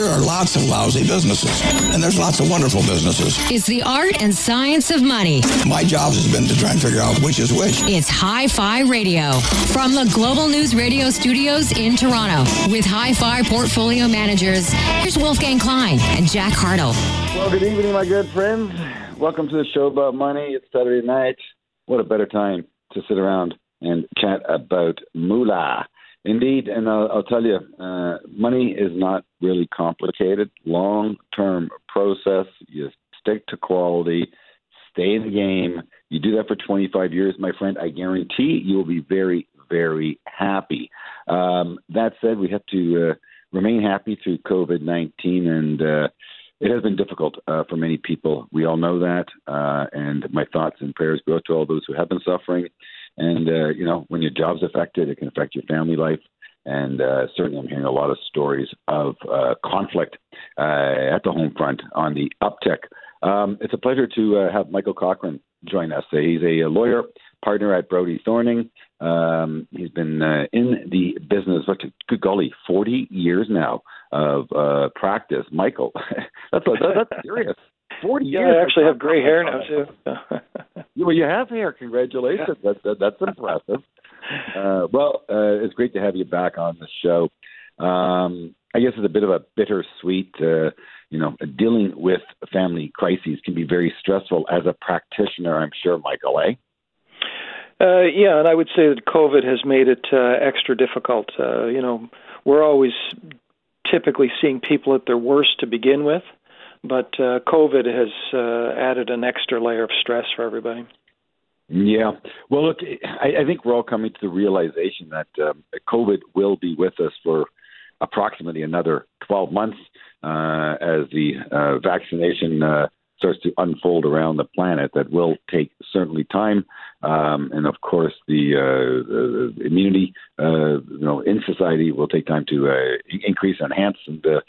There are lots of lousy businesses, and there's lots of wonderful businesses. It's the art and science of money. My job has been to try and figure out which is which. It's Hi Fi Radio from the Global News Radio studios in Toronto with Hi Fi portfolio managers. Here's Wolfgang Klein and Jack Hartle. Well, good evening, my good friends. Welcome to the show about money. It's Saturday night. What a better time to sit around and chat about moolah. Indeed, and I'll, I'll tell you, uh, money is not really complicated. Long term process. You stick to quality, stay in the game. You do that for 25 years, my friend. I guarantee you will be very, very happy. Um, that said, we have to uh, remain happy through COVID 19, and uh, it has been difficult uh, for many people. We all know that. Uh, and my thoughts and prayers go to all those who have been suffering and uh, you know, when your job's affected, it can affect your family life. And uh, certainly, I'm hearing a lot of stories of uh, conflict uh, at the home front on the uptick. Um, it's a pleasure to uh, have Michael Cochrane join us. He's a lawyer, partner at Brauti Thorning. Um, he's been uh, in the business, what, good golly, 40 years now of uh, practice. Michael, that's, that's serious. 40 yeah, years. I actually have gray hair now, too. well, you have hair. Congratulations. Yeah. That, that, that's impressive. Uh, well, uh, it's great to have you back on the show. Um, I guess it's a bit of a bittersweet, uh, you know, dealing with family crises can be very stressful as a practitioner, I'm sure, Michael, eh? Uh, yeah, and I would say that COVID has made it uh, extra difficult. Uh, you know, we're always typically seeing people at their worst to begin with, but uh, COVID has uh, added an extra layer of stress for everybody. Yeah. Well, look, I, I think we're all coming to the realization that um, COVID will be with us for approximately another 12 months uh, as the uh, vaccination uh, starts to unfold around the planet. That will take certainly time, um, and of course, the uh, immunity, uh, you know, in society will take time to uh, increase, enhance, and uh,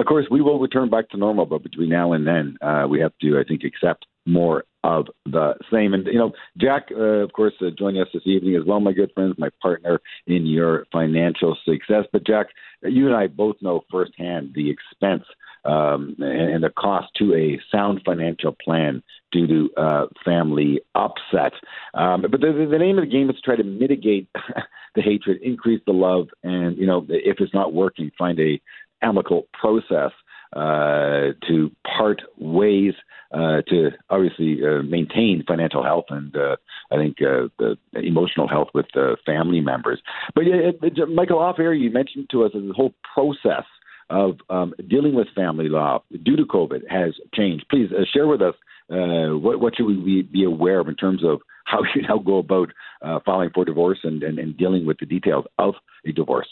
of course, we will return back to normal. But between now and then, uh, we have to, I think, accept more of the same. And, you know, Jack, uh, of course, joining us this evening as well, my good friends, my partner in your financial success. But, Jack, you and I both know firsthand the expense um, and, and the cost to a sound financial plan due to uh, family upset. Um, but the, the name of the game is to try to mitigate the hatred, increase the love, and, you know, if it's not working, find a amicable process uh, to part ways uh, to obviously uh, maintain financial health and uh, I think uh, the emotional health with family members. But Michael, off air, you mentioned to us the whole process of um, dealing with family law due to COVID has changed. Please uh, share with us uh, what, what should we be aware of in terms of how you now go about uh, filing for divorce and, and, and dealing with the details of a divorce.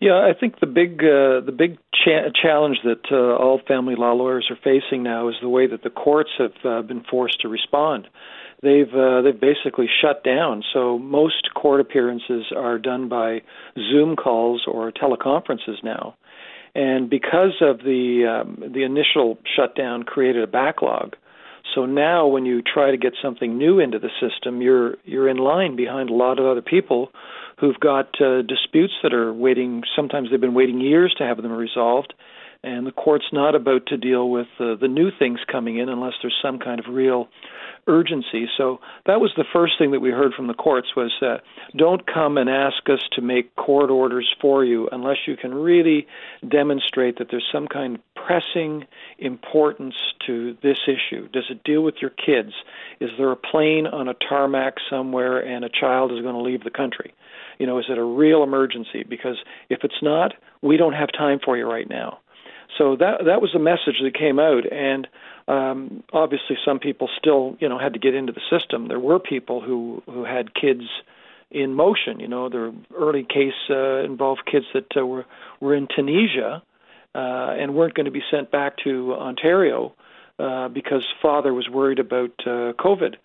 Yeah, I think the big uh, the big cha- challenge that uh, all family law lawyers are facing now is the way that the courts have uh, been forced to respond. They've uh, they've basically shut down. So most court appearances are done by Zoom calls or teleconferences now, and because of the um, the initial shutdown created a backlog. So now when you try to get something new into the system, you're you're in line behind a lot of other people who've got uh, disputes that are waiting. Sometimes they've been waiting years to have them resolved, and the court's not about to deal with uh, the new things coming in unless there's some kind of real urgency. So that was the first thing that we heard from the courts was uh, don't come and ask us to make court orders for you unless you can really demonstrate that there's some kind of pressing importance to this issue. Does it deal with your kids? Is there a plane on a tarmac somewhere and a child is going to leave the country? You know, is it a real emergency? Because if it's not, we don't have time for you right now. So that that was the message that came out, and um, obviously some people still, you know, had to get into the system. There were people who who had kids in motion. You know, the early case uh, involved kids that uh, were were in Tunisia uh, and weren't going to be sent back to Ontario uh, because father was worried about uh, COVID.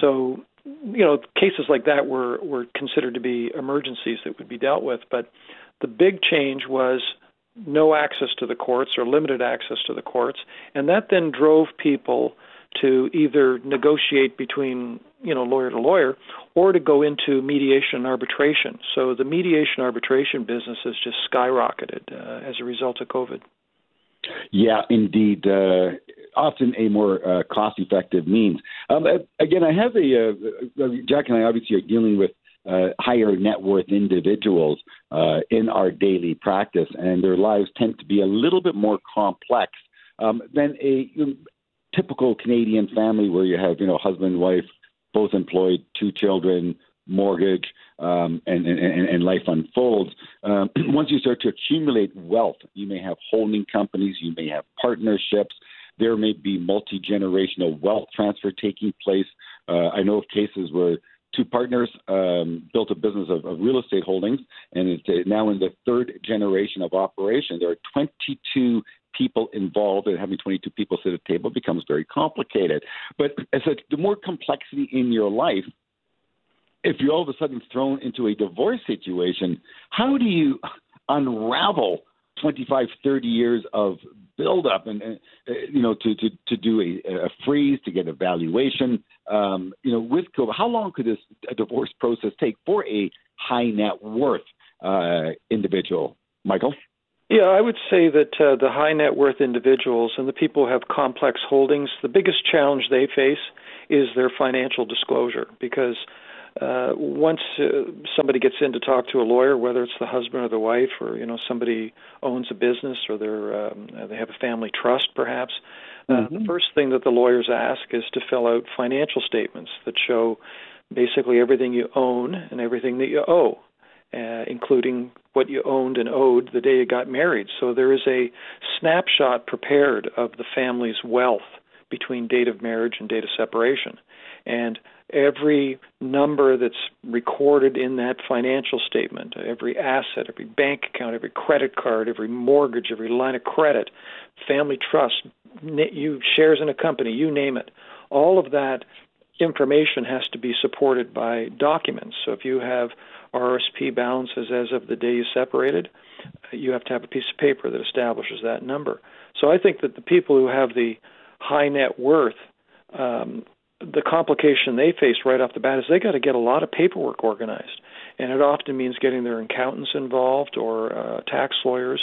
So you know, cases like that were were considered to be emergencies that would be dealt with. But the big change was no access to the courts or limited access to the courts, and that then drove people to either negotiate between you know lawyer to lawyer or to go into mediation and arbitration. So the mediation arbitration business has just skyrocketed uh, as a result of COVID. Yeah, indeed. Uh, often a more uh, cost-effective means. Um, again, I have a uh, uh, Jack and I obviously are dealing with uh, higher net worth individuals uh, in our daily practice, and their lives tend to be a little bit more complex um, than a typical Canadian family where you have you know husband, wife, both employed, two children, mortgage, um, and, and, and life unfolds. Um, once you start to accumulate wealth, you may have holding companies, you may have partnerships. There may be multi generational wealth transfer taking place. Uh, I know of cases where two partners um, built a business of, of, real estate holdings, and it's now in the third generation of operation. There are 22 people involved, and having 22 people sit at a table becomes very complicated. But as a, the more complexity in your life, if you're all of a sudden thrown into a divorce situation, how do you unravel 25, 30 years of buildup and, and uh, you know to, to, to do a, a freeze to get a valuation um, you know with COVID how long could this divorce process take for a high net worth uh, individual? Michael? Yeah, I would say that uh, the high net worth individuals and the people who have complex holdings, the biggest challenge they face is their financial disclosure because uh, once uh, somebody gets in to talk to a lawyer, whether it's the husband or the wife, or you know somebody owns a business or they're um, they have a family trust, perhaps, uh, mm-hmm. the first thing that the lawyers ask is to fill out financial statements that show basically everything you own and everything that you owe. Uh, including what you owned and owed the day you got married. So there is a snapshot prepared of the family's wealth between date of marriage and date of separation. And every number that's recorded in that financial statement, every asset, every bank account, every credit card, every mortgage, every line of credit, family trust, you shares in a company, you name it. All of that information has to be supported by documents. So if you have RSP balances as of the day you separated, you have to have a piece of paper that establishes that number. So I think that the people who have the high net worth um, the complication they face right off the bat is they got to get a lot of paperwork organized, and it often means getting their accountants involved or uh, tax lawyers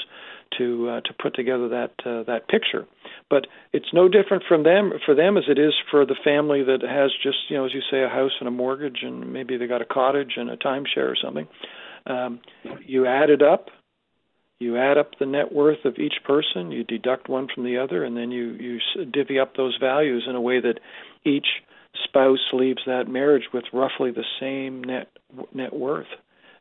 to uh, to put together that uh, that picture. But it's no different from them for them as it is for the family that has just you know as you say a house and a mortgage and maybe they got a cottage and a timeshare or something. Um, you add it up, you add up the net worth of each person, you deduct one from the other, and then you you divvy up those values in a way that each spouse leaves that marriage with roughly the same net net worth.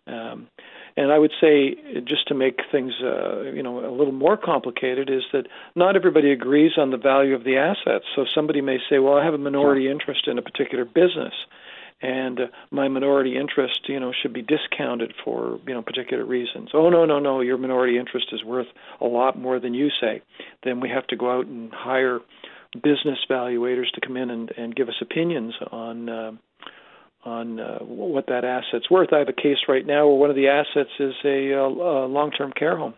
Um, and I would say, just to make things, uh, you know, a little more complicated, is that not everybody agrees on the value of the assets. So somebody may say, "Well, I have a minority interest in a particular business, and uh, my minority interest, you know, should be discounted for you know particular reasons." Oh no, no, no! Your minority interest is worth a lot more than you say. Then we have to go out and hire business valuators to come in and, and give us opinions on uh, on uh, what that asset's worth. I have a case right now where one of the assets is a, a long-term care home.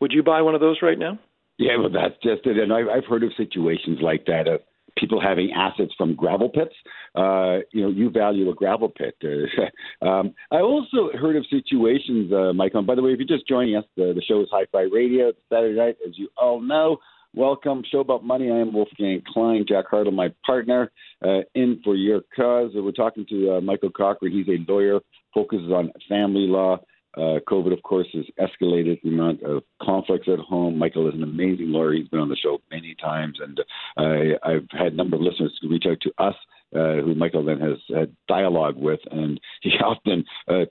Would you buy one of those right now? Yeah, well, that's just it. And I've, I've heard of situations like that of people having assets from gravel pits. Uh, you know, you value a gravel pit. um, I also heard of situations, uh, Michael. And by the way, if you're just joining us, the, the show is Hi-Fi Radio. It's Saturday night, as you all know. Welcome, Show About Money. I am Wolfgang Klein, Jack Hartle, my partner, uh, in for your cause. We're talking to uh, Michael Cochrane. He's a lawyer, focuses on family law. Uh, COVID, of course, has escalated the amount of conflicts at home. Michael is an amazing lawyer. He's been on the show many times, and uh, I've had a number of listeners reach out to us uh, who Michael then has had dialogue with, and he often uh,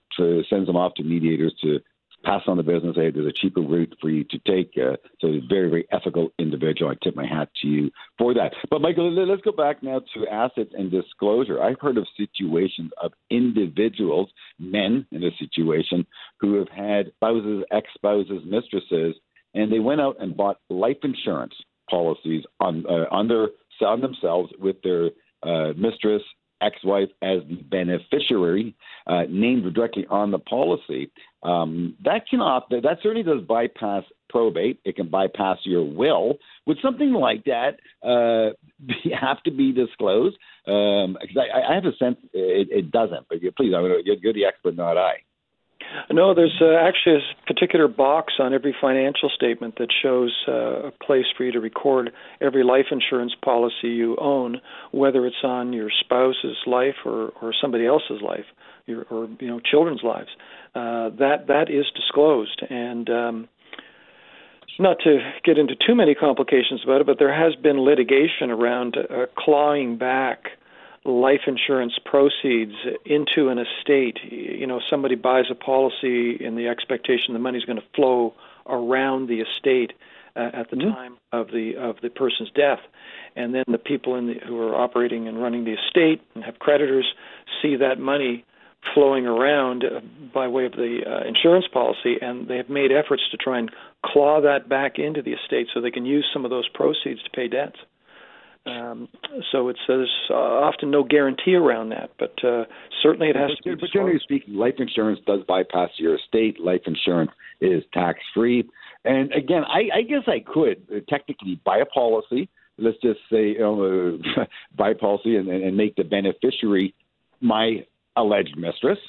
sends them off to mediators to pass on the business. Hey, there's a cheaper route for you to take. Uh, so a very, very ethical individual. I tip my hat to you for that. But Michael, let's go back now to assets and disclosure. I've heard of situations of individuals, men in a situation, who have had spouses, ex-spouses, mistresses, and they went out and bought life insurance policies on uh, on their on themselves with their uh, mistress ex-wife as the beneficiary uh, named directly on the policy, um, that can opt, that certainly does bypass probate. It can bypass your will. Would something like that uh, have to be disclosed? Because um, I, I, have a sense it, it doesn't. But please, I mean, you're, you're the expert, not I. No, there's uh, actually a particular box on every financial statement that shows uh, a place for you to record every life insurance policy you own, whether it's on your spouse's life or, or somebody else's life, your, or you know children's lives. Uh, that that is disclosed, and um, not to get into too many complications about it, but there has been litigation around uh, clawing back life insurance proceeds into an estate. You know, somebody buys a policy in the expectation the money's going to flow around the estate uh, at the mm-hmm. time of the of the person's death, and then the people in the, who are operating and running the estate and have creditors see that money flowing around uh, by way of the uh, insurance policy, and they have made efforts to try and claw that back into the estate so they can use some of those proceeds to pay debts. Um, so it's uh, there's uh, often no guarantee around that, but uh, certainly it has but, to be. But generally speaking, life insurance does bypass your estate. Life insurance is tax free, and again, I, I guess I could uh, technically buy a policy. Let's just say you know, uh, buy a policy and, and make the beneficiary my alleged mistress,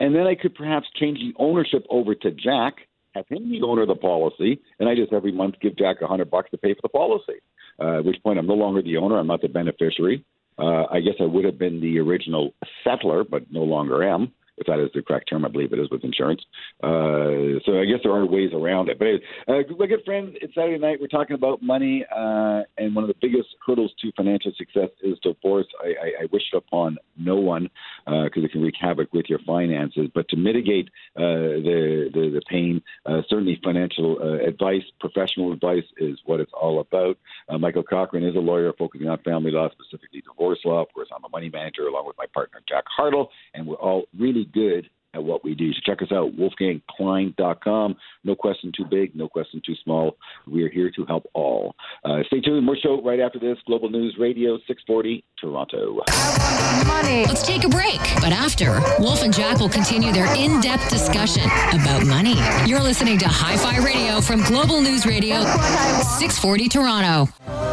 and then I could perhaps change the ownership over to Jack, have him the owner of the policy, and I just every month give Jack a hundred bucks to pay for the policy. Uh, at which point I'm no longer the owner. I'm not the beneficiary. Uh, I guess I would have been the original settler, but no longer am if that is the correct term. I believe it is with insurance. Uh, so I guess there are ways around it. But uh, my good friend, it's Saturday night. We're talking about money, uh, and one of the biggest hurdles to financial success is divorce. I, I, I wish it upon no one because uh, it can wreak havoc with your finances. But to mitigate uh, the, the, the pain, uh, certainly financial advice, professional advice is what it's all about. Michael Cochrane is a lawyer focusing on family law, specifically divorce law. Of course, I'm a money manager along with my partner Jack Hartle, and we're all really good at what we do. So check us out, wolfgangklein.com. No question too big, no question too small. We are here to help all. Uh, stay tuned. More show right after this. Global News Radio, 640, Toronto. Money. Let's take a break. But after, Wolf and Jack will continue their in-depth discussion about money. You're listening to Hi-Fi Radio from Global News Radio, 640 Toronto.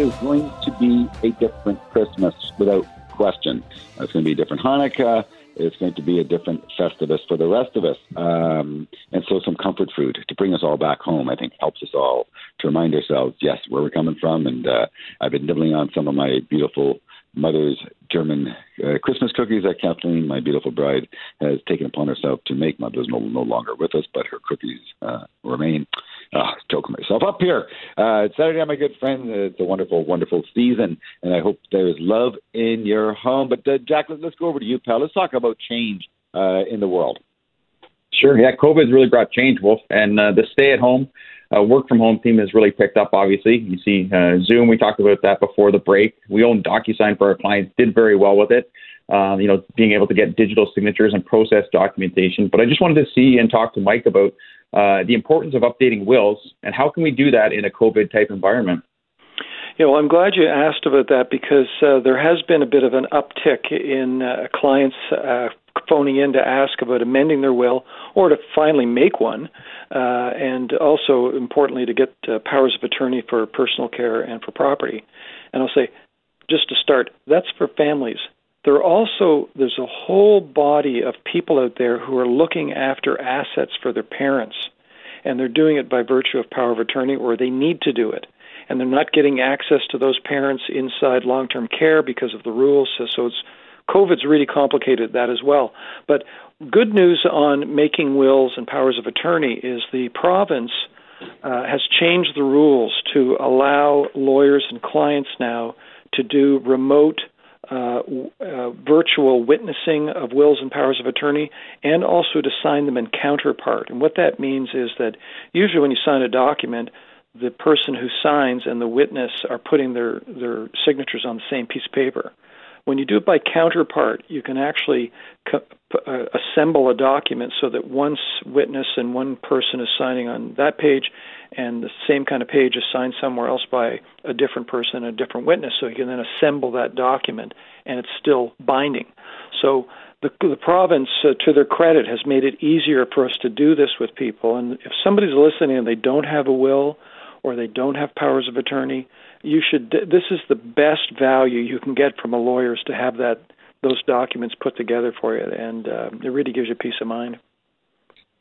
Is going to be a different Christmas without question. It's going to be a different Hanukkah. It's going to be a different Festivus for the rest of us. Um, and so, some comfort food to bring us all back home, I think, helps us all to remind ourselves, yes, where we're coming from. And uh, I've been nibbling on some of my beautiful mother's German uh, Christmas cookies that Kathleen, my beautiful bride, has taken upon herself to make. Mother's no, no longer with us, but her cookies uh, remain. Oh, choking myself up here. Uh, it's Saturday, my good friend. It's a wonderful, wonderful season, and I hope there is love in your home. But uh, Jack, let's go over to you, pal. Let's talk about change uh, in the world. Sure. Yeah, COVID has really brought change, Wolf, and uh, the stay-at-home, uh, work-from-home theme has really picked up. Obviously, you see uh, Zoom. We talked about that before the break. We own DocuSign for our clients. Did very well with it. Um, you know, being able to get digital signatures and process documentation. But I just wanted to see and talk to Mike about uh, the importance of updating wills, and how can we do that in a COVID type environment? Yeah, well, I'm glad you asked about that because uh, there has been a bit of an uptick in uh, clients uh, phoning in to ask about amending their will or to finally make one, uh, and also importantly to get uh, powers of attorney for personal care and for property. And I'll say, just to start, that's for families there are also there's a whole body of people out there who are looking after assets for their parents and they're doing it by virtue of power of attorney or they need to do it. And they're not getting access to those parents inside long-term care because of the rules so, so it's covid's really complicated that as well. But good news on making wills and powers of attorney is the province uh, has changed the rules to allow lawyers and clients now to do remote uh, uh, virtual witnessing of wills and powers of attorney, and also to sign them in counterpart. And what that means is that usually when you sign a document, the person who signs and the witness are putting their, their signatures on the same piece of paper. When you do it by counterpart, you can actually co- uh, assemble a document so that one witness and one person is signing on that page, and the same kind of page is signed somewhere else by a different person, a different witness. So you can then assemble that document, and it's still binding. So the, the province, uh, to their credit, has made it easier for us to do this with people. And if somebody's listening and they don't have a will or they don't have powers of attorney, you should. This is the best value you can get from a lawyer is to have that those documents put together for you, and uh, it really gives you peace of mind.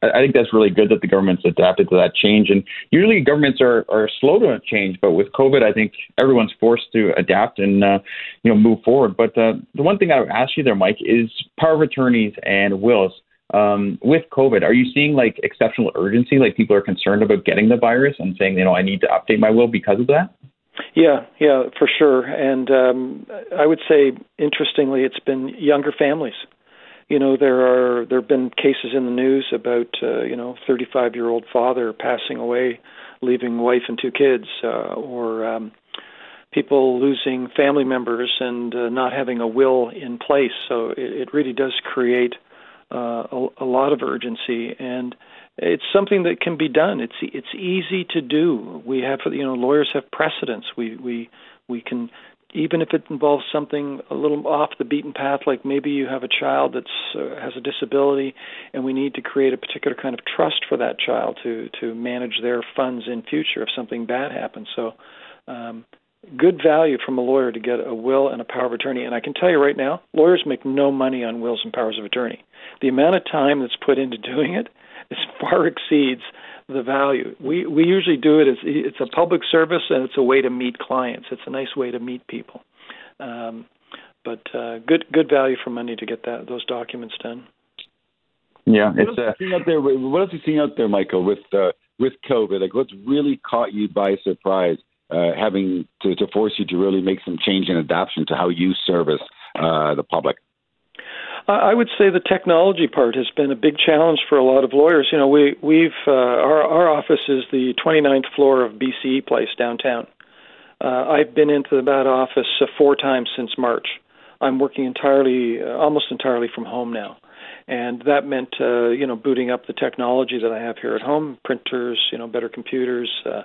I think that's really good that the government's adapted to that change. And usually governments are, are slow to change, but with COVID, I think everyone's forced to adapt and uh, you know move forward. But uh, the one thing I would ask you there, Mike, is power of attorneys and wills. Um, with COVID, are you seeing like exceptional urgency? Like people are concerned about getting the virus and saying, you know, I need to update my will because of that. Yeah, yeah, for sure. And um, I would say, interestingly, it's been younger families. You know there are there have been cases in the news about uh, you know 35 year old father passing away leaving wife and two kids uh, or um people losing family members and uh, not having a will in place. So it, it really does create uh, a, a lot of urgency. And it's something that can be done it's it's easy to do we have you know lawyers have precedents we we we can even if it involves something a little off the beaten path, like maybe you have a child that uh, has a disability, and we need to create a particular kind of trust for that child to to manage their funds in future if something bad happens. So, um, good value from a lawyer to get a will and a power of attorney. And I can tell you right now, lawyers make no money on wills and powers of attorney. The amount of time that's put into doing it is far exceeds the value. We we usually do it as it's a public service and it's a way to meet clients. It's a nice way to meet people. Um, but uh, good good value for money to get that those documents done. Yeah, it's uh, out there. What else are you seeing out there, Michael, with uh, with COVID? Like, what's really caught you by surprise, uh, having to, to force you to really make some change and adaptation to how you service uh, the public? I would say the technology part has been a big challenge for a lot of lawyers. You know, we we've uh, our our office is the 29th floor of BCE Place downtown. Uh, I've been into that office uh, four times since March. I'm working entirely, uh, almost entirely from home now, and that meant uh, you know booting up the technology that I have here at home, printers, you know, better computers. Uh,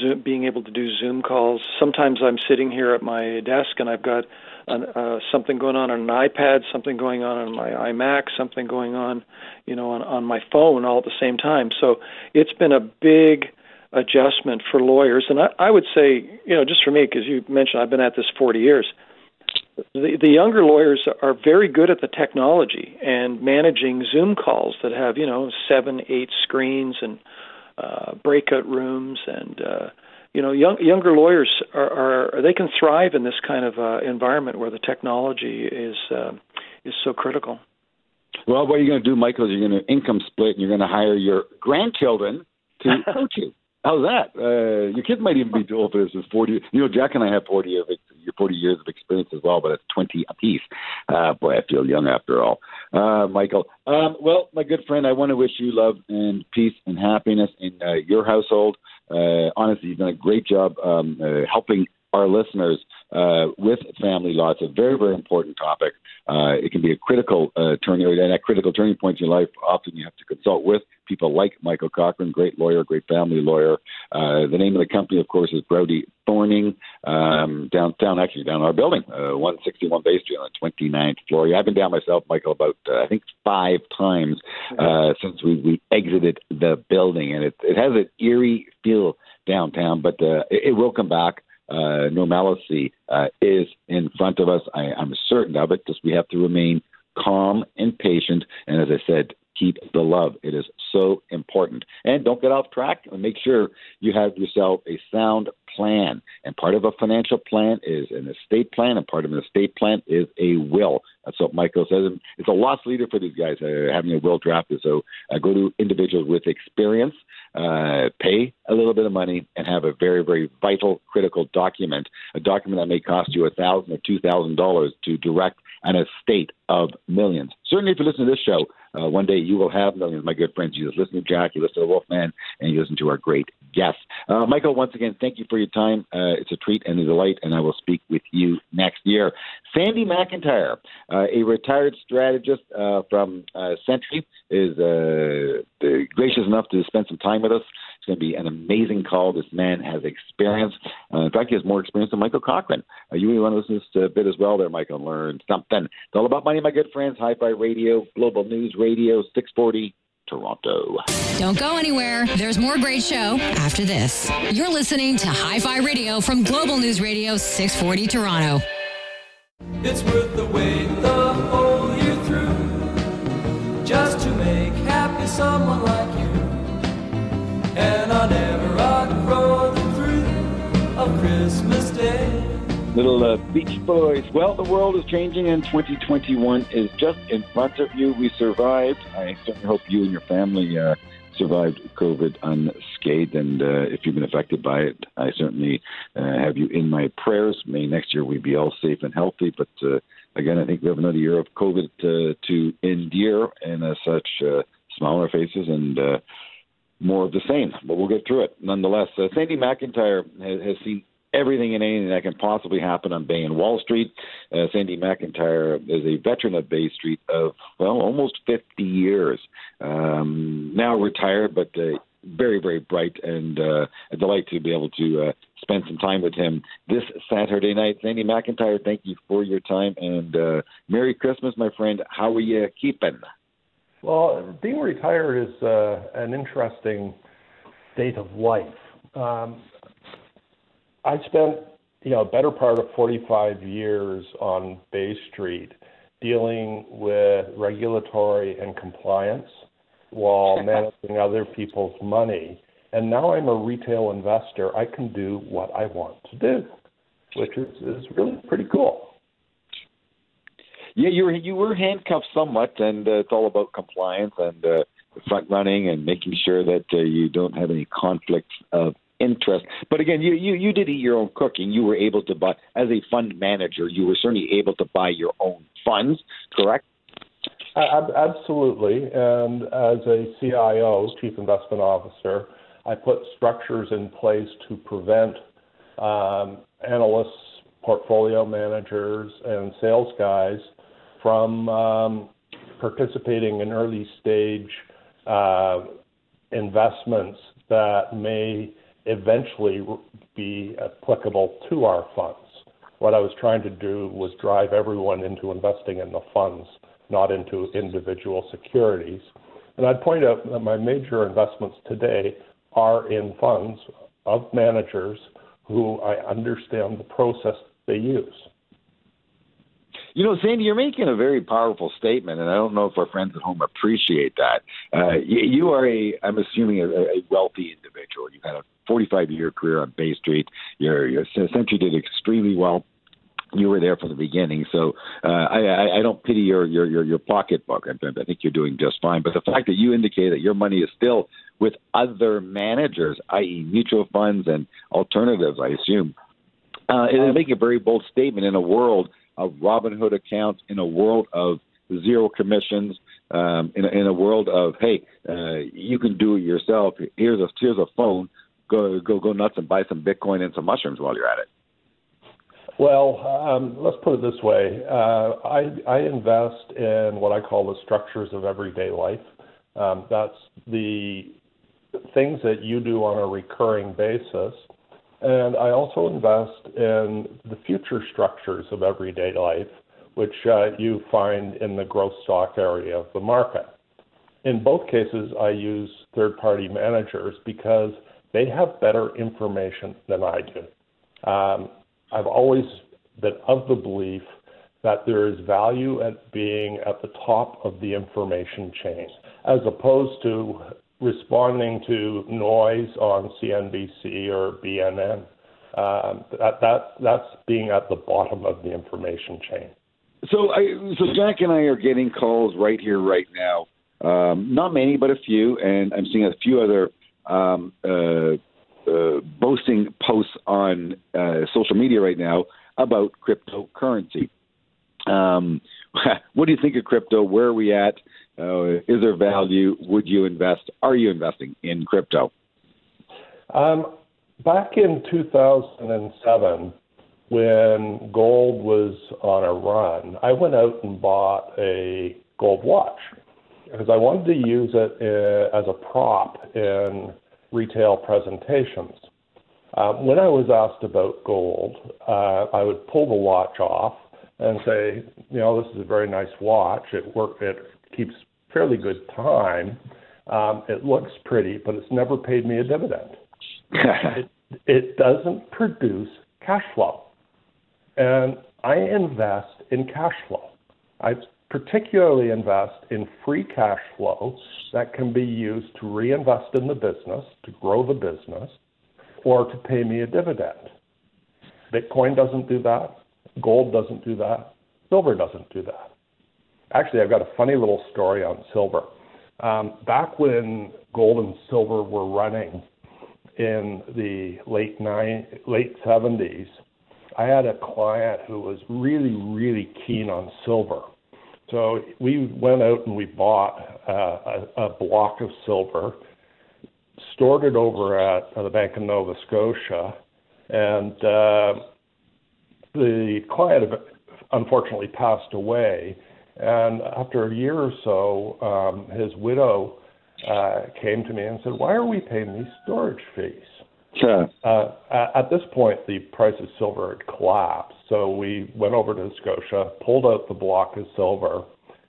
Zoom, being able to do Zoom calls. Sometimes I'm sitting here at my desk and I've got an, uh, something going on on an iPad, something going on on my iMac, something going on, you know, on, on my phone all at the same time. So it's been a big adjustment for lawyers, and I, I would say, you know, just for me, because you mentioned I've been at this 40 years. The, the younger lawyers are very good at the technology and managing Zoom calls that have, you know, seven, eight screens and uh, breakout rooms and uh, you know, young, younger lawyers are, are they can thrive in this kind of uh, environment where the technology is uh, is so critical. Well, what are you're going to do, Michael, is you're going to income split, and you're going to hire your grandchildren to coach you. How's that? Uh, your kids might even be dual for this. Is forty? You know, Jack and I have forty of forty years of experience as well, but it's twenty apiece. Uh, boy, I feel young after all. Uh, Michael, um, well, my good friend, I want to wish you love and peace and happiness in uh, your household. Uh, honestly, you've done a great job um, uh, helping our listeners uh, with family law. It's a very, very important topic. Uh, it can be a critical uh, turning, and at critical turning points in your life, often you have to consult with people like Michael Cochrane, great lawyer, great family lawyer. Uh, the name of the company, of course, is Brauti Thorning, um, downtown, actually down our building, uh, 161 Bay Street on the 29th floor. Yeah, I've been down myself, Michael, about uh, I think five times uh, since we, we exited the building, and it, it has an eerie feel downtown, but uh, it, it will come back uh, normalcy uh, is in front of us. I, I'm certain of it because we have to remain calm and patient. And as I said, keep the love. It is so important. And don't get off track and make sure you have yourself a sound plan. And part of a financial plan is an estate plan, and part of an estate plan is a will. That's what Michael says. And it's a loss leader for these guys uh, having a will drafted. So uh, go to individuals with experience, uh, pay a little bit of money, and have a very, very vital, critical document. A document that may cost you a thousand or two thousand dollars to direct an estate of millions. Certainly, if you listen to this show, uh, one day you will have millions, my good friends. You just listen to Jack, you listen to Wolfman, and you listen to our great guests. Uh, Michael, once again, thank you for your time. Uh, it's a treat and a delight, and I will speak with you next year. Sandy McIntyre, uh, a retired strategist uh, from uh, Sentry, is gracious enough to spend some time with us. It's going to be an amazing call. This man has experience. Uh, in fact, he has more experience than Michael Cochrane. Uh, you want to listen to this a bit as well there, Michael, and learn something. It's all about money, my good friends. Hi Fi Radio, Global News Radio, 640 Toronto. Don't go anywhere. There's more great show after this. You're listening to Hi Fi Radio from Global News Radio, 640 Toronto. It's worth the wait the whole year through just to make happy someone like you. Little uh, Beach Boys. Well, the world is changing, and 2021 is just in front of you. We survived. I certainly hope you and your family uh, survived COVID unscathed. And uh, if you've been affected by it, I certainly uh, have you in my prayers. May next year we be all safe and healthy. But uh, again, I think we have another year of COVID uh, to endure, and as such, our faces and more of the same. But we'll get through it nonetheless. Uh, Sandy McIntyre has, has seen everything and anything that can possibly happen on Bay and Wall Street. Uh, Sandy McIntyre is a veteran of Bay Street of, well, almost 50 years. Um, now retired, but uh, very, very bright, and uh, a delight to be able to uh, spend some time with him this Saturday night. Sandy McIntyre, thank you for your time, and uh, Merry Christmas, my friend. How are you keeping? Well, being retired is uh, an interesting state of life. Um, I spent you know a better part of 45 years on Bay Street dealing with regulatory and compliance while managing other people's money. And now I'm a retail investor. I can do what I want to do, which is, is really pretty cool. Yeah, you were you were handcuffed somewhat, and uh, it's all about compliance and uh, front running and making sure that uh, you don't have any conflicts of interest. But again, you, you, you did eat your own cooking. You were able to buy, as a fund manager, you were certainly able to buy your own funds, correct? Absolutely. And as a CIO, Chief Investment Officer, I put structures in place to prevent um, analysts, portfolio managers, and sales guys from um, participating in early stage uh, investments that may eventually be applicable to our funds. What I was trying to do was drive everyone into investing in the funds, not into individual securities. And I'd point out that my major investments today are in funds of managers who I understand the process they use. You know, Sandy, you're making a very powerful statement, and I don't know if our friends at home appreciate that. Uh, you, are a, I'm assuming, a, a wealthy individual. You've had a 45 year career on Bay Street. Your, your Sentry did extremely well you were there from the beginning. So uh, I, I don't pity your your your, your pocketbook. I, I think you're doing just fine. But the fact that you indicate that your money is still with other managers, i.e., mutual funds and alternatives, I assume, uh, is making a very bold statement in a world of Robinhood accounts, in a world of zero commissions, um, in, a, in a world of hey, uh, you can do it yourself. Here's a here's a phone go go go nuts and buy some Bitcoin and some mushrooms while you're at it? Well, um, let's put it this way: uh, I, I invest in what I call the structures of everyday life. Um, that's the things that you do on a recurring basis. And I also invest in the future structures of everyday life, which uh, you find in the growth stock area of the market. In both cases, I use third party managers because they have better information than I do. Um, I've always been of the belief that there is value at being at the top of the information chain, as opposed to responding to noise on CNBC or BNN. Um, that, that, that's being at the bottom of the information chain. So, I, so Jack and I are getting calls right here, right now. Um, not many, but a few, and I'm seeing a few other um, uh, uh, boasting posts on uh, social media right now about cryptocurrency. Um, what do you think of crypto? Where are we at? Uh, is there value? Would you invest? Are you investing in crypto? Um, back in 2007, when gold was on a run, I went out and bought a gold watch because I wanted to use it uh, as a prop in retail presentations. Um, when I was asked about gold, uh, I would pull the watch off and say, you know, this is a very nice watch. It work, it keeps fairly good time. Um, it looks pretty, but it's never paid me a dividend. it, it doesn't produce cash flow. And I invest in cash flow. I particularly invest in free cash flow that can be used to reinvest in the business, to grow the business, or to pay me a dividend. Bitcoin doesn't do that. Gold doesn't do that. Silver doesn't do that. Actually, I've got a funny little story on silver. Um, back when gold and silver were running in the late late 70s, I had a client who was really, really keen on silver. So we went out and we bought uh, a, a block of silver, stored it over at the Bank of Nova Scotia, and uh, the client unfortunately passed away. And after a year or so, um, his widow uh, came to me and said, "Why are we paying these storage fees?" Sure. Uh, at this point, the price of silver had collapsed, so we went over to Scotia, pulled out the block of silver,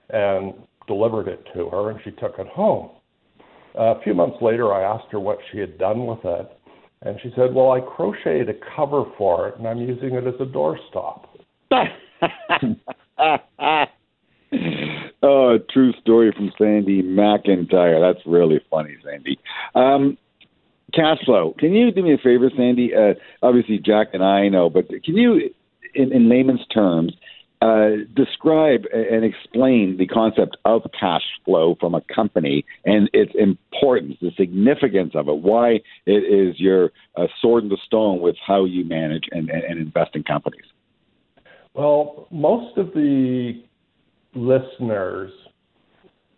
and delivered it to her, and she took it home. Uh, a few months later, I asked her what she had done with it, and she said, "Well, I crocheted a cover for it, and I'm using it as a doorstop." oh, true story from Sandy McIntyre. That's really funny, Sandy. Um, cash flow. Can you do me a favor, Sandy? Uh, obviously, Jack and I know, but can you, in, in layman's terms, uh, describe and explain the concept of cash flow from a company and its importance, the significance of it, why it is your uh, sword in the stone with how you manage and, and, and invest in companies. Well, most of the listeners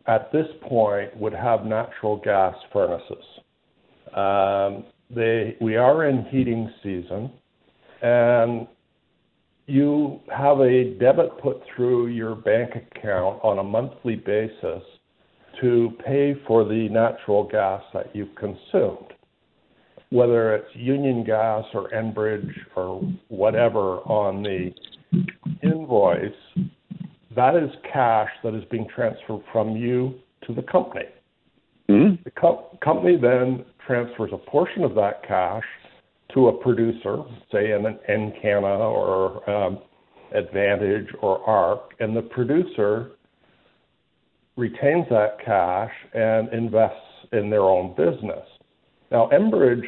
at this point would have natural gas furnaces. Um, they, we are in heating season, and you have a debit put through your bank account on a monthly basis to pay for the natural gas that you've consumed, whether it's Union Gas or Enbridge or whatever on the invoice. That is cash that is being transferred from you to the company. Mm-hmm. The co- company then transfers a portion of that cash to a producer, say in an Encana or um, Advantage or ARC, and the producer retains that cash and invests in their own business. Now, Enbridge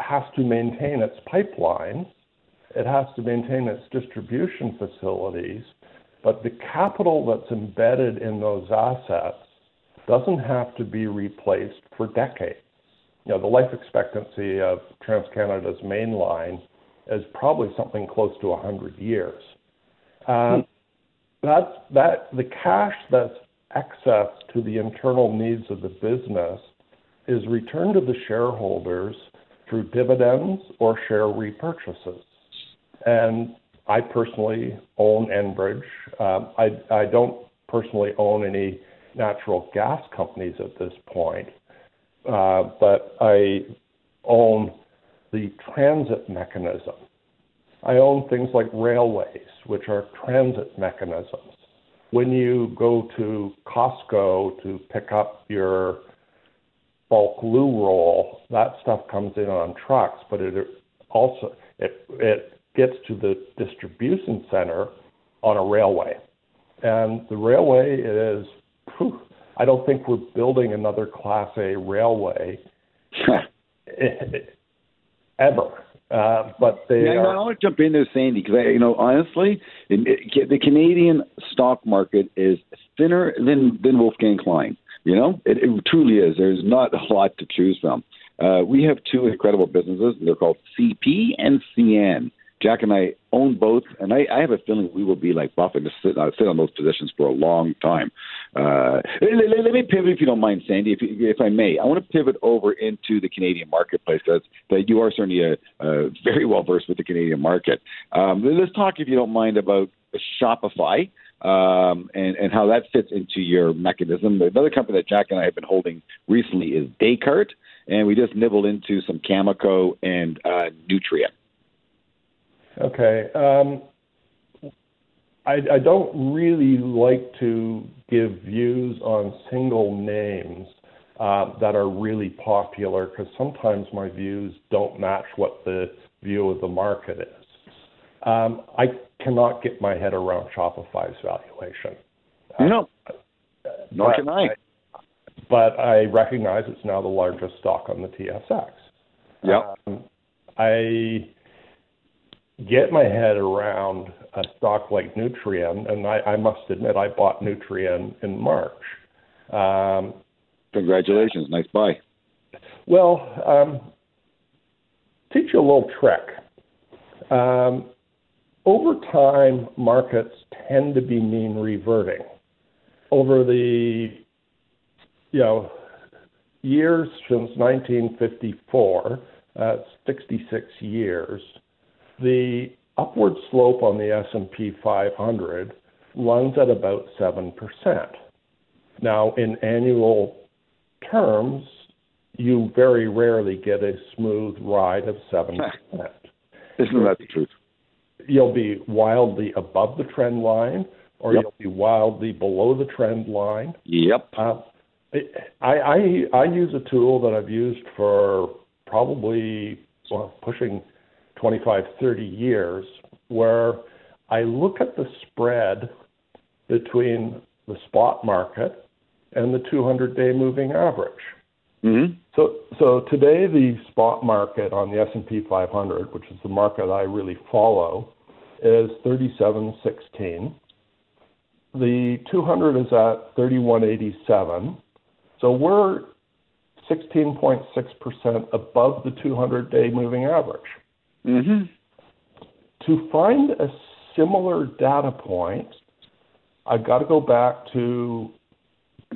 has to maintain its pipelines, it has to maintain its distribution facilities, but the capital that's embedded in those assets doesn't have to be replaced for decades. You know, the life expectancy of TransCanada's main line is probably something close to 100 years. Um, that's, that, the cash that's excess to the internal needs of the business is returned to the shareholders through dividends or share repurchases. And I personally own Enbridge. Um, I, I don't personally own any natural gas companies at this point, uh, but I own the transit mechanism. I own things like railways, which are transit mechanisms. When you go to Costco to pick up your bulk loo roll, that stuff comes in on trucks, but it also it it gets to the distribution center on a railway. And the railway is whew, I don't think we're building another Class A railway ever. Uh, but they yeah, are. I want to jump in there, Sandy, because you know honestly, it, it, the Canadian stock market is thinner than than Wolfgang Klein. You know, it, it truly is. There's not a lot to choose from. Uh, we have two incredible businesses. They're called CP and CN. Jack and I own both, and I, I have a feeling we will be like Buffett to sit, uh, sit on those positions for a long time. Uh, let, let, me pivot, if you don't mind, Sandy, if, if I may. I want to pivot over into the Canadian marketplace because that you are certainly a, a very well versed with the Canadian market. Um, let's talk, if you don't mind, about Shopify um, and, and how that fits into your mechanism. Another company that Jack and I have been holding recently is Descartes, and we just nibbled into some Cameco and uh, Nutrien. Okay. Um, I, I don't really like to give views on single names uh, that are really popular because sometimes my views don't match what the view of the market is. Um, I cannot get my head around Shopify's valuation. No, uh, nor can I. But I recognize it's now the largest stock on the TSX. Yeah. Um, I get my head around a stock like Nutrien, and I, I must admit I bought Nutrien in March. Um, Congratulations, nice buy. Well, um, teach you a little trick. Um, over time, markets tend to be mean reverting. Over the you know years since 1954, uh, 66 years, the upward slope on the S&P 500 runs at about 7%. Now, in annual terms, you very rarely get a smooth ride of 7%. Isn't that the truth? You'll be wildly above the trend line or yep. you'll be wildly below the trend line. Yep. Uh, I, I I use a tool that I've used for probably well, pushing 25, 30 years, where I look at the spread between the spot market and the 200-day moving average. Mm-hmm. So, so today the spot market on the S&P 500, which is the market I really follow, is 37.16. The 200 is at 31.87. So we're 16.6% above the 200-day moving average. Mm-hmm. To find a similar data point, I've got to go back to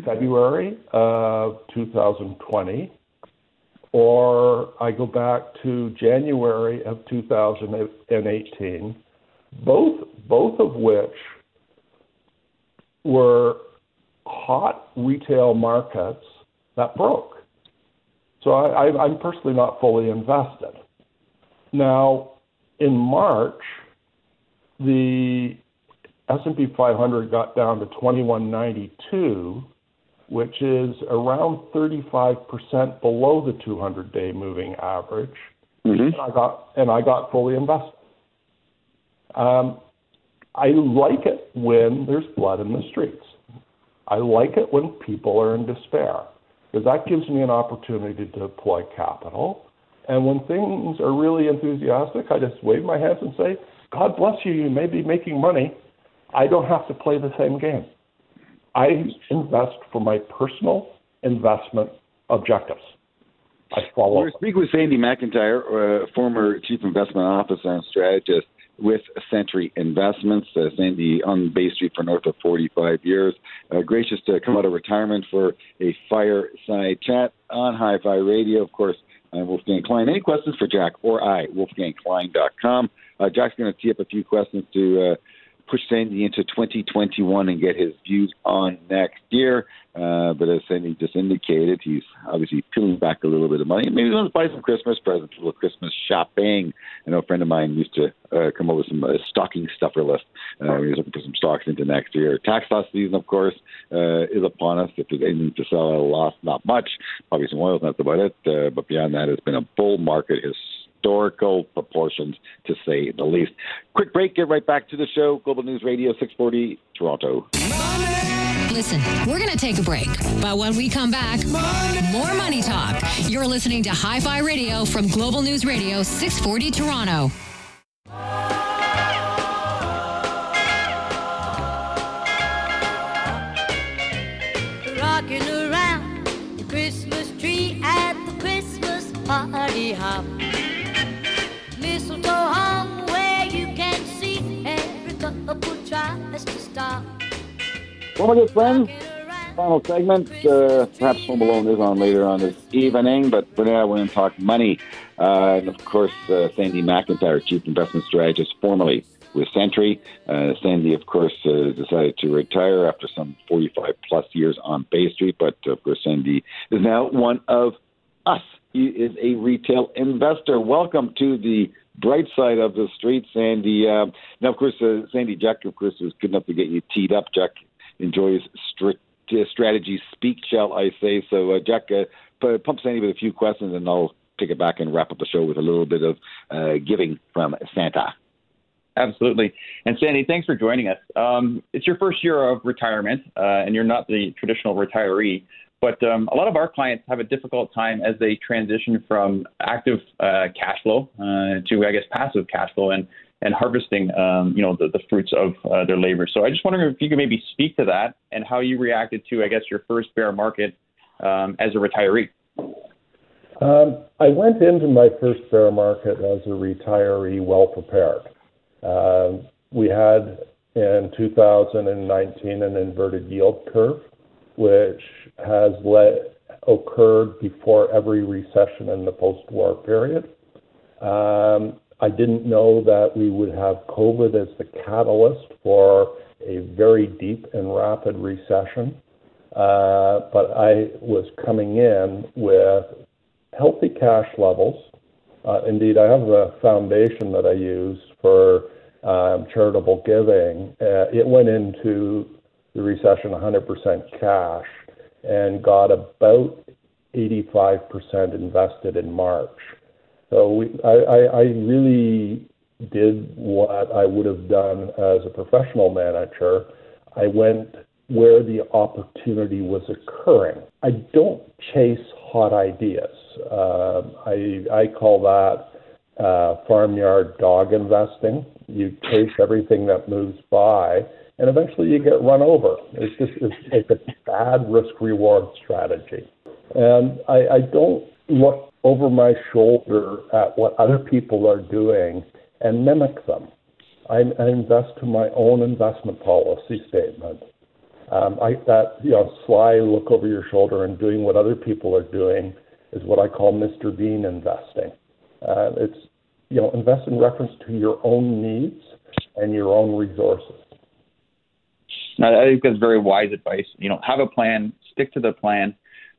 February of 2020, or I go back to January of 2018, both both of which were hot retail markets that broke. So I, I'm personally not fully invested. Now, in March, the S&P 500 got down to 2192, which is around 35% below the 200-day moving average. Mm-hmm. And I got and I got fully invested. Um, I like it when there's blood in the streets. I like it when people are in despair because that gives me an opportunity to deploy capital and when things are really enthusiastic, I just wave my hands and say, God bless you, you may be making money. I don't have to play the same game. I invest for my personal investment objectives. I follow. We're speaking with Sandy McIntyre, uh, former chief investment officer and strategist with Sentry Investments. Uh, Sandy on Bay Street for north of 45 years. Uh, gracious to come out of retirement for a fireside chat on Hi Fi Radio. Of course, I'm Wolfgang Klein. Any questions for Jack or I? WolfgangKlein.com. Uh, Jack's going to tee up a few questions to uh, push Sandy into 2021 and get his views on next year. Uh, but as Sandy just indicated, he's obviously peeling back a little bit of money. Maybe he wants to buy some Christmas presents, a little Christmas shopping. I know a friend of mine used to uh, come up with some uh, stocking stuffer list. Uh, he was looking for some stocks into next year. Tax loss season, of course, uh, is upon us. If there's anything to sell at a loss, not much. Probably some oil, that's about it. Uh, but beyond that, it's been a bull market. His historical proportions, to say the least. Quick break, get right back to the show. Global News Radio 640, Toronto. Listen, we're going to take a break, but when we come back, more money talk. You're listening to Hi Fi Radio from Global News Radio 640 Toronto. Rocking around the Christmas tree at the Christmas party hop. Well, my good friends, final segment. Uh, perhaps Home Alone is on later on this evening, but for now we're going to talk money. Uh, and of course, uh, Sandy McIntyre, Chief Investment Strategist, formerly with Sentry. Uh, Sandy, of course, uh, decided to retire after some 45 plus years on Bay Street, but of course, Sandy is now one of us. He is a retail investor. Welcome to the bright side of the street, Sandy. Uh, now, of course, uh, Sandy Jack, of course, was good enough to get you teed up. Jack enjoys strict uh, strategy speak, shall I say. So, uh, Jack, uh, pump Sandy with a few questions, and I'll take it back and wrap up the show with a little bit of uh, giving from Santa. Absolutely. And Sandy, thanks for joining us. Um, it's your first year of retirement, uh, and you're not the traditional retiree. But um, a lot of our clients have a difficult time as they transition from active uh, cash flow uh, to, I guess, passive cash flow and and harvesting, um, you know, the, the fruits of uh, their labor. So I just wondering if you could maybe speak to that and how you reacted to, I guess, your first bear market um, as a retiree. Um, I went into my first bear market as a retiree well prepared. Um, we had in 2019 an inverted yield curve, which has led, occurred before every recession in the post-war period. Um, I didn't know that we would have COVID as the catalyst for a very deep and rapid recession. Uh, but I was coming in with healthy cash levels. Uh, indeed, I have a foundation that I use for um, charitable giving. Uh, it went into the recession 100% cash and got about 85% invested in March. So we, I, I, really did what I would have done as a professional manager. I went where the opportunity was occurring. I don't chase hot ideas. Uh, I, I call that uh, farmyard dog investing. You chase everything that moves by, and eventually you get run over. It's just it's, it's a bad risk reward strategy. And I, I don't look over my shoulder at what other people are doing and mimic them. I, I invest to my own investment policy statement. Um, I, that you know, sly look over your shoulder and doing what other people are doing is what I call Mr. Bean investing. Uh, it's you know, invest in reference to your own needs and your own resources. Now, I think that's very wise advice. You know, have a plan, stick to the plan,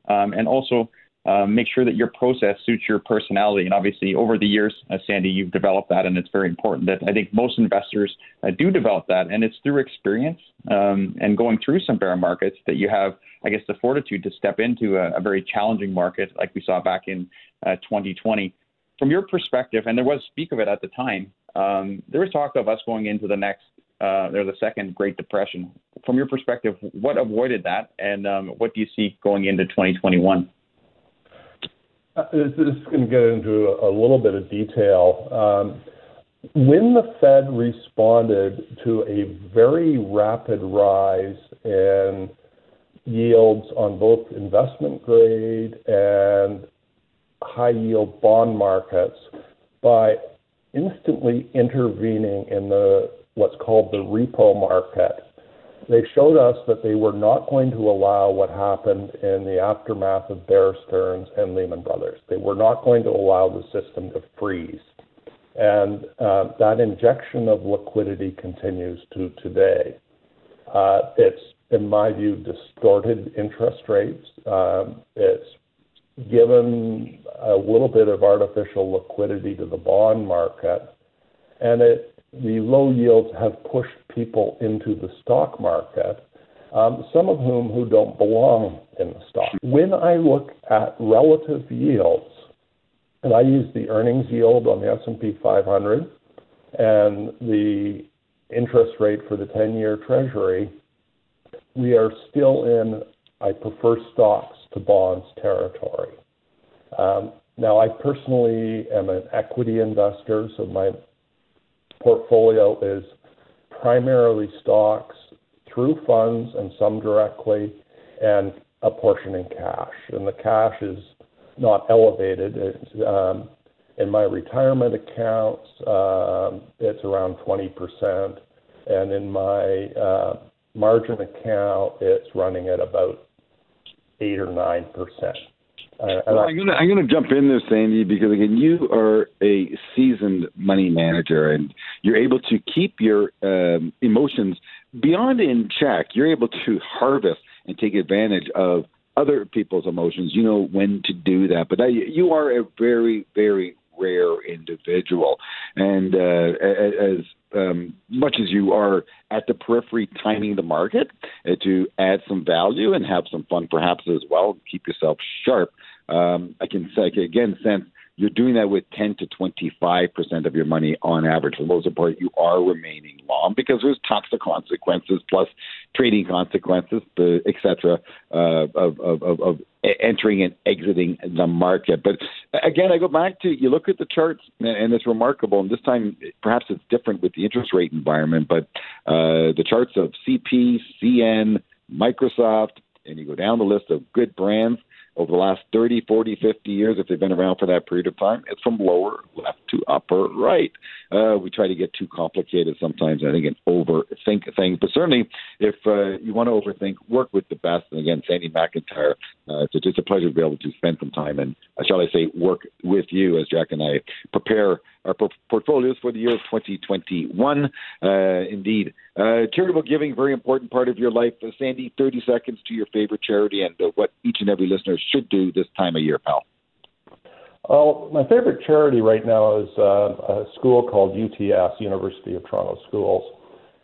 um, and also uh, make sure that your process suits your personality. And obviously, over the years, uh, Sandy, you've developed that, and it's very important that I think most investors uh, do develop that. And it's through experience um, and going through some bear markets that you have, I guess, the fortitude to step into a, a very challenging market like we saw back in 2020. Uh, From your perspective, and there was speak of it at the time, um, there was talk of us going into the next uh, or the second Great Depression. From your perspective, what avoided that, and um, what do you see going into 2021? Uh, this is going to get into a little bit of detail. Um, when the Fed responded to a very rapid rise in yields on both investment grade and high yield bond markets by instantly intervening in the what's called the repo market they showed us that they were not going to allow what happened in the aftermath of Bear Stearns and Lehman Brothers. They were not going to allow the system to freeze. And uh, that injection of liquidity continues to today. Uh, it's, in my view, distorted interest rates. Um, it's given a little bit of artificial liquidity to the bond market, and it the low yields have pushed people into the stock market, um, some of whom who don't belong in the stock. When I look at relative yields, and I use the earnings yield on the S&P 500 and the interest rate for the 10-year Treasury, we are still in I prefer stocks to bonds territory. Um, now, I personally am an equity investor, so my portfolio is primarily stocks through funds and some directly, and a portion in cash. And the cash is not elevated. It's, um, in my retirement accounts, um, it's around 20%, and in my uh, margin account, it's running at about eight or nine percent. Uh, well, I'm gonna I'm gonna jump in there, Sandy, because again, you are a seasoned money manager, and you're able to keep your um, emotions beyond in check. You're able to harvest and take advantage of other people's emotions. You know when to do that, but that, you are a very very rare individual, and uh, as um, much as you are at the periphery timing the market uh, to add some value and have some fun perhaps as well, keep yourself sharp um, I can say again sense you're doing that with 10 to 25 percent of your money on average. For the most part, you are remaining long because there's toxic consequences plus trading consequences, etc. Uh, of, of, of, of entering and exiting the market. But again, I go back to you look at the charts, and it's remarkable. And this time, perhaps it's different with the interest rate environment, but uh, the charts of CP, CN, Microsoft, and you go down the list of good brands over the last 30, 40, 50 years, if they've been around for that period of time, it's from lower left to upper right. Uh, we try to get too complicated sometimes, I think, and overthink things. But certainly, if uh, you want to overthink, work with the best. And again, Sandy McIntyre, uh, it's just a pleasure to be able to spend some time and, uh, shall I say, work with you as Jack and I prepare our portfolios for the year of 2021. Uh, indeed. Uh, charitable giving, very important part of your life. Uh, Sandy, 30 seconds to your favorite charity and uh, what each and every listener should do this time of year, pal. Well, my favorite charity right now is uh, a school called UTS, University of Toronto Schools.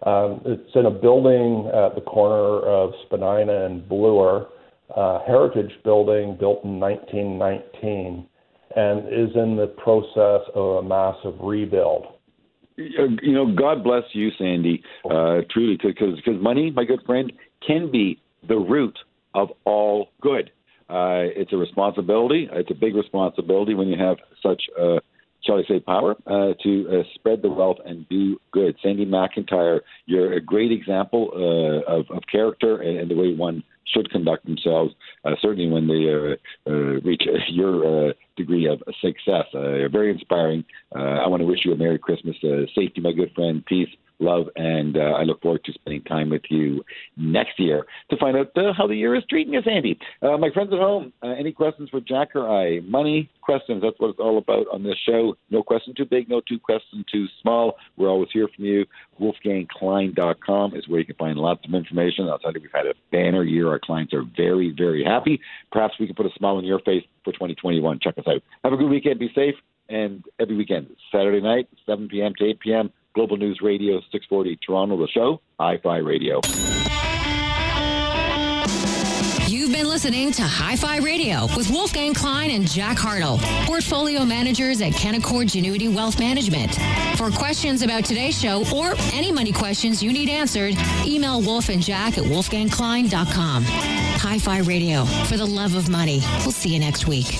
Um, it's in a building at the corner of Spadina and Bloor, uh, heritage building built in 1919 and is in the process of a massive rebuild. You know, God bless you, Sandy, uh, truly, because because money, my good friend, can be the root of all good. Uh, it's a responsibility. It's a big responsibility when you have such, uh, shall I say, power uh, to uh, spread the wealth and do good. Sandy McIntyre, you're a great example uh, of, of character and, and the way one should conduct themselves, uh, certainly when they uh, uh, reach your uh, degree of success. Uh, very inspiring. I want to wish you a Merry Christmas, safety, my good friend, peace, love, and uh, I look forward to spending time with you next year to find out uh, how the year is treating us, Andy. Uh, my friends at home, uh, any questions for Jack or I? Money questions, that's what it's all about on this show. No question too big, no two question too small. We're always here from you. WolfgangKlein.com is where you can find lots of information. I'll tell you, we've had a banner year. Our clients are very, very happy. Perhaps we can put a smile on your face for 2021. Check us out. Have a good weekend. Be safe. And every weekend, Saturday night, 7 p.m. to 8 p.m., Global News Radio 640 Toronto, the show, Hi Fi Radio. You've been listening to Hi Fi Radio with Wolfgang Klein and Jack Hartle, portfolio managers at Canaccord Genuity Wealth Management. For questions about today's show or any money questions you need answered, email Wolf and Jack at wolfgangklein.com. Hi Fi Radio, for the love of money. We'll see you next week.